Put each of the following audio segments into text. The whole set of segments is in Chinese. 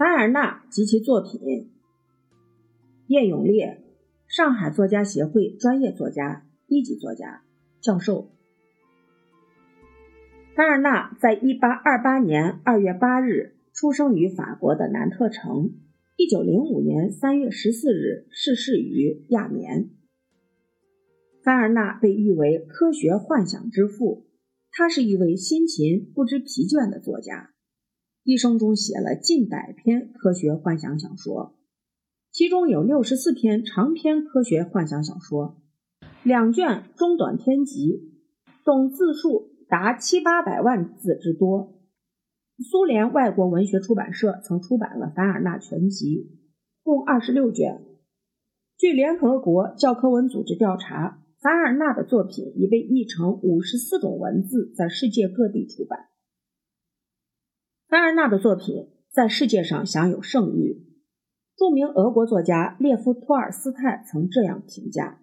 凡尔纳及其作品。叶永烈，上海作家协会专业作家、一级作家、教授。凡尔纳在一八二八年二月八日出生于法国的南特城，一九零五年三月十四日逝世于亚眠。凡尔纳被誉为科学幻想之父，他是一位辛勤不知疲倦的作家，一生中写了近百篇科学幻想小说，其中有六十四篇长篇科学幻想小说，两卷中短篇集，总字数达七八百万字之多。苏联外国文学出版社曾出版了《凡尔纳全集》，共二十六卷。据联合国教科文组织调查。凡尔纳的作品已被译成五十四种文字，在世界各地出版。凡尔纳的作品在世界上享有盛誉。著名俄国作家列夫·托尔斯泰曾这样评价：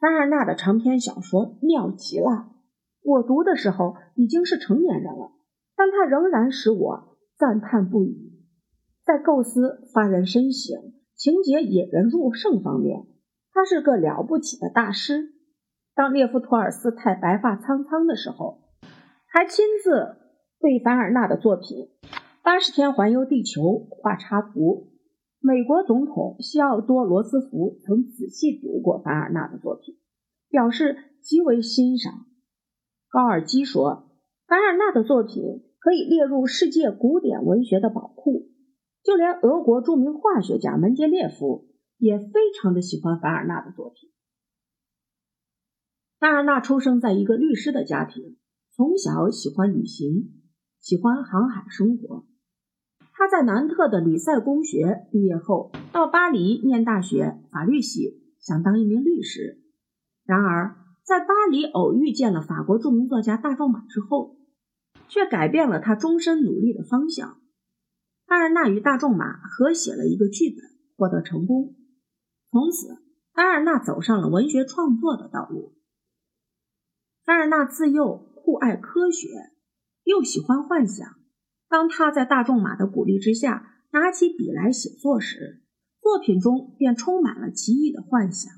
凡尔纳的长篇小说妙极了。我读的时候已经是成年人了，但他仍然使我赞叹不已。在构思发人深省、情节引人入胜方面。他是个了不起的大师。当列夫·托尔斯泰白发苍苍的时候，还亲自对凡尔纳的作品《八十天环游地球》画插图。美国总统西奥多·罗斯福曾仔细读过凡尔纳的作品，表示极为欣赏。高尔基说，凡尔纳的作品可以列入世界古典文学的宝库。就连俄国著名化学家门捷列夫。也非常的喜欢凡尔纳的作品。凡尔纳出生在一个律师的家庭，从小喜欢旅行，喜欢航海生活。他在南特的里塞公学毕业后，到巴黎念大学法律系，想当一名律师。然而，在巴黎偶遇见了法国著名作家大仲马之后，却改变了他终身努力的方向。凡尔纳与大仲马合写了一个剧本，获得成功。从此，凡尔纳走上了文学创作的道路。凡尔纳自幼酷爱科学，又喜欢幻想。当他在大仲马的鼓励之下，拿起笔来写作时，作品中便充满了奇异的幻想。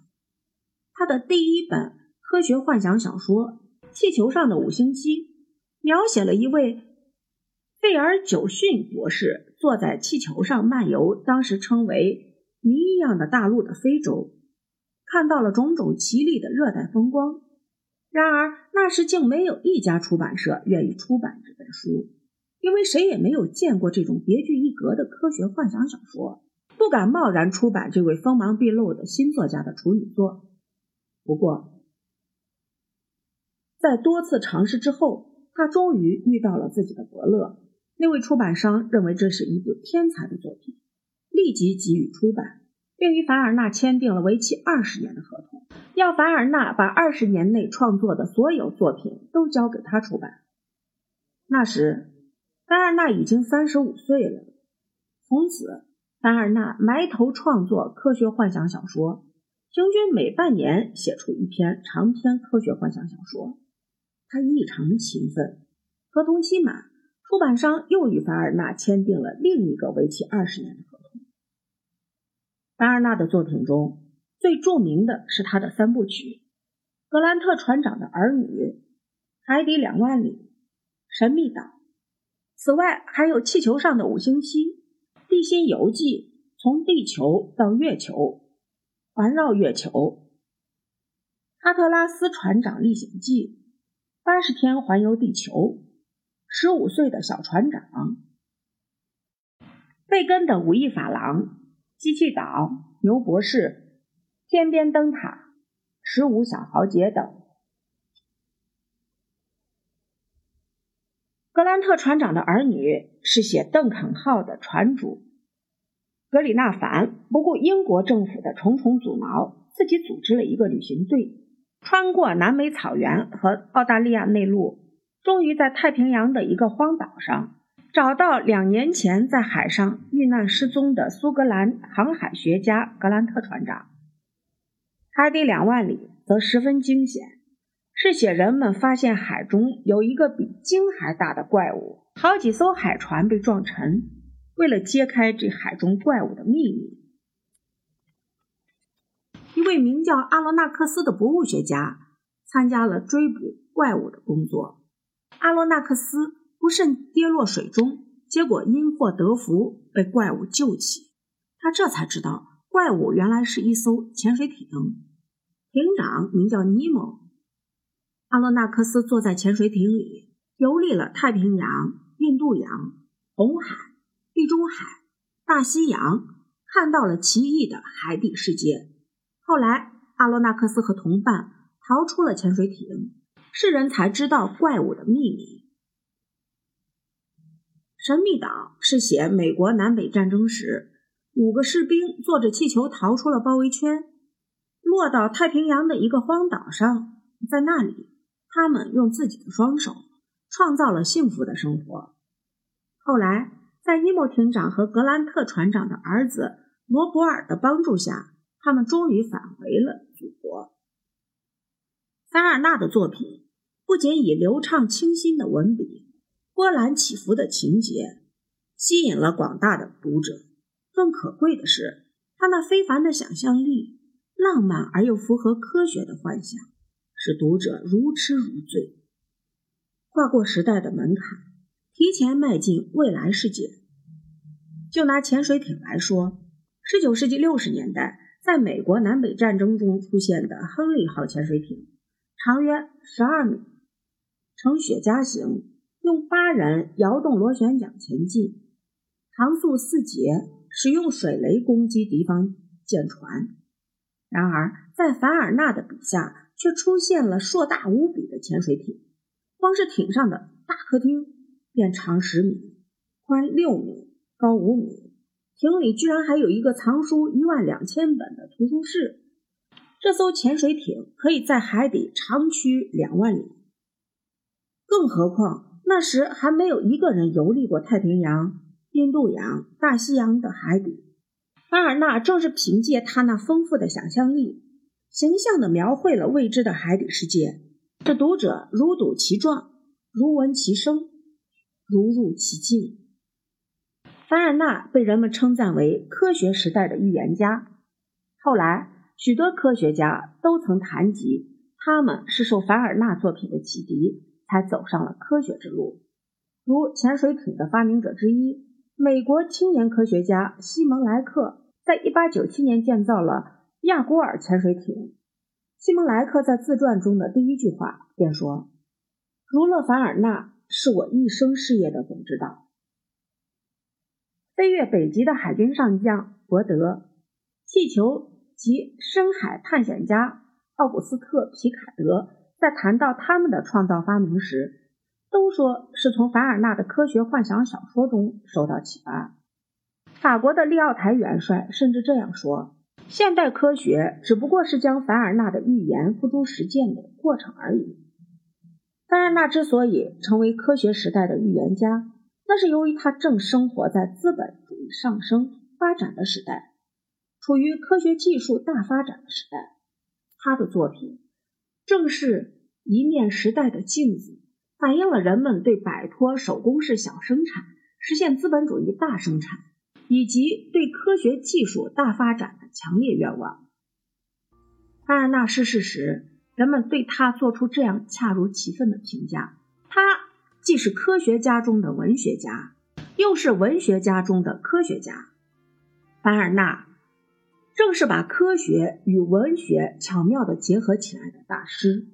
他的第一本科学幻想小说《气球上的五星期》，描写了一位费尔久逊博士坐在气球上漫游，当时称为。谜一样的大陆的非洲，看到了种种奇丽的热带风光。然而那时竟没有一家出版社愿意出版这本书，因为谁也没有见过这种别具一格的科学幻想小说，不敢贸然出版这位锋芒毕露的新作家的处女作。不过，在多次尝试之后，他终于遇到了自己的伯乐。那位出版商认为这是一部天才的作品。立即给予出版，并与凡尔纳签订了为期二十年的合同，要凡尔纳把二十年内创作的所有作品都交给他出版。那时，凡尔纳已经三十五岁了。从此，凡尔纳埋头创作科学幻想小说，平均每半年写出一篇长篇科学幻想小说。他异常勤奋。合同期满，出版商又与凡尔纳签订了另一个为期二十年的合同。凡尔纳的作品中最著名的是他的三部曲《格兰特船长的儿女》《海底两万里》《神秘岛》。此外，还有《气球上的五星期》《地心游记》《从地球到月球》《环绕月球》《哈特拉斯船长历险记》《八十天环游地球》《十五岁的小船长》《贝根的五亿法郎》。机器岛、牛博士、天边灯塔、十五小豪杰等。格兰特船长的儿女是写邓肯号的船主格里纳凡，不顾英国政府的重重阻挠，自己组织了一个旅行队，穿过南美草原和澳大利亚内陆，终于在太平洋的一个荒岛上。找到两年前在海上遇难失踪的苏格兰航海学家格兰特船长，《海底两万里》则十分惊险，是写人们发现海中有一个比鲸还大的怪物，好几艘海船被撞沉，为了揭开这海中怪物的秘密，一位名叫阿罗纳克斯的博物学家参加了追捕怪物的工作。阿罗纳克斯不慎跌落水中，结果因祸得福，被怪物救起。他这才知道，怪物原来是一艘潜水艇，艇长名叫尼莫。阿罗纳克斯坐在潜水艇里，游历了太平洋、印度洋、红海。地中海、大西洋看到了奇异的海底世界。后来，阿罗纳克斯和同伴逃出了潜水艇，世人才知道怪物的秘密。神秘岛是写美国南北战争时，五个士兵坐着气球逃出了包围圈，落到太平洋的一个荒岛上，在那里，他们用自己的双手创造了幸福的生活。后来。在尼莫艇长和格兰特船长的儿子罗伯尔的帮助下，他们终于返回了祖国。凡尔纳的作品不仅以流畅清新的文笔、波澜起伏的情节吸引了广大的读者，更可贵的是他那非凡的想象力、浪漫而又符合科学的幻想，使读者如痴如醉，跨过时代的门槛。提前迈进未来世界。就拿潜水艇来说，十九世纪六十年代，在美国南北战争中出现的亨利号潜水艇，长约十二米，呈雪茄形，用八人摇动螺旋桨前进，航速四节，使用水雷攻击敌方舰船。然而，在凡尔纳的笔下，却出现了硕大无比的潜水艇，光是艇上的大客厅。便长十米，宽六米，高五米。艇里居然还有一个藏书一万两千本的图书室。这艘潜水艇可以在海底长驱两万里。更何况那时还没有一个人游历过太平洋、印度洋、大西洋的海底。凡尔纳正是凭借他那丰富的想象力，形象地描绘了未知的海底世界，使读者如睹其状，如闻其声。如入其境。凡尔纳被人们称赞为科学时代的预言家。后来，许多科学家都曾谈及，他们是受凡尔纳作品的启迪，才走上了科学之路。如潜水艇的发明者之一，美国青年科学家西蒙莱克，在1897年建造了亚古尔潜水艇。西蒙莱克在自传中的第一句话便说：“如勒凡尔纳。”是我一生事业的总指导。飞越北极的海军上将伯德，气球及深海探险家奥古斯特·皮卡德，在谈到他们的创造发明时，都说是从凡尔纳的科学幻想小说中受到启发。法国的利奥台元帅甚至这样说：“现代科学只不过是将凡尔纳的预言付诸实践的过程而已。”凡尔纳之所以成为科学时代的预言家，那是由于他正生活在资本主义上升发展的时代，处于科学技术大发展的时代。他的作品正是一面时代的镜子，反映了人们对摆脱手工式小生产、实现资本主义大生产，以及对科学技术大发展的强烈愿望。凡尔纳逝世时。人们对他做出这样恰如其分的评价：他既是科学家中的文学家，又是文学家中的科学家。凡尔纳正是把科学与文学巧妙地结合起来的大师。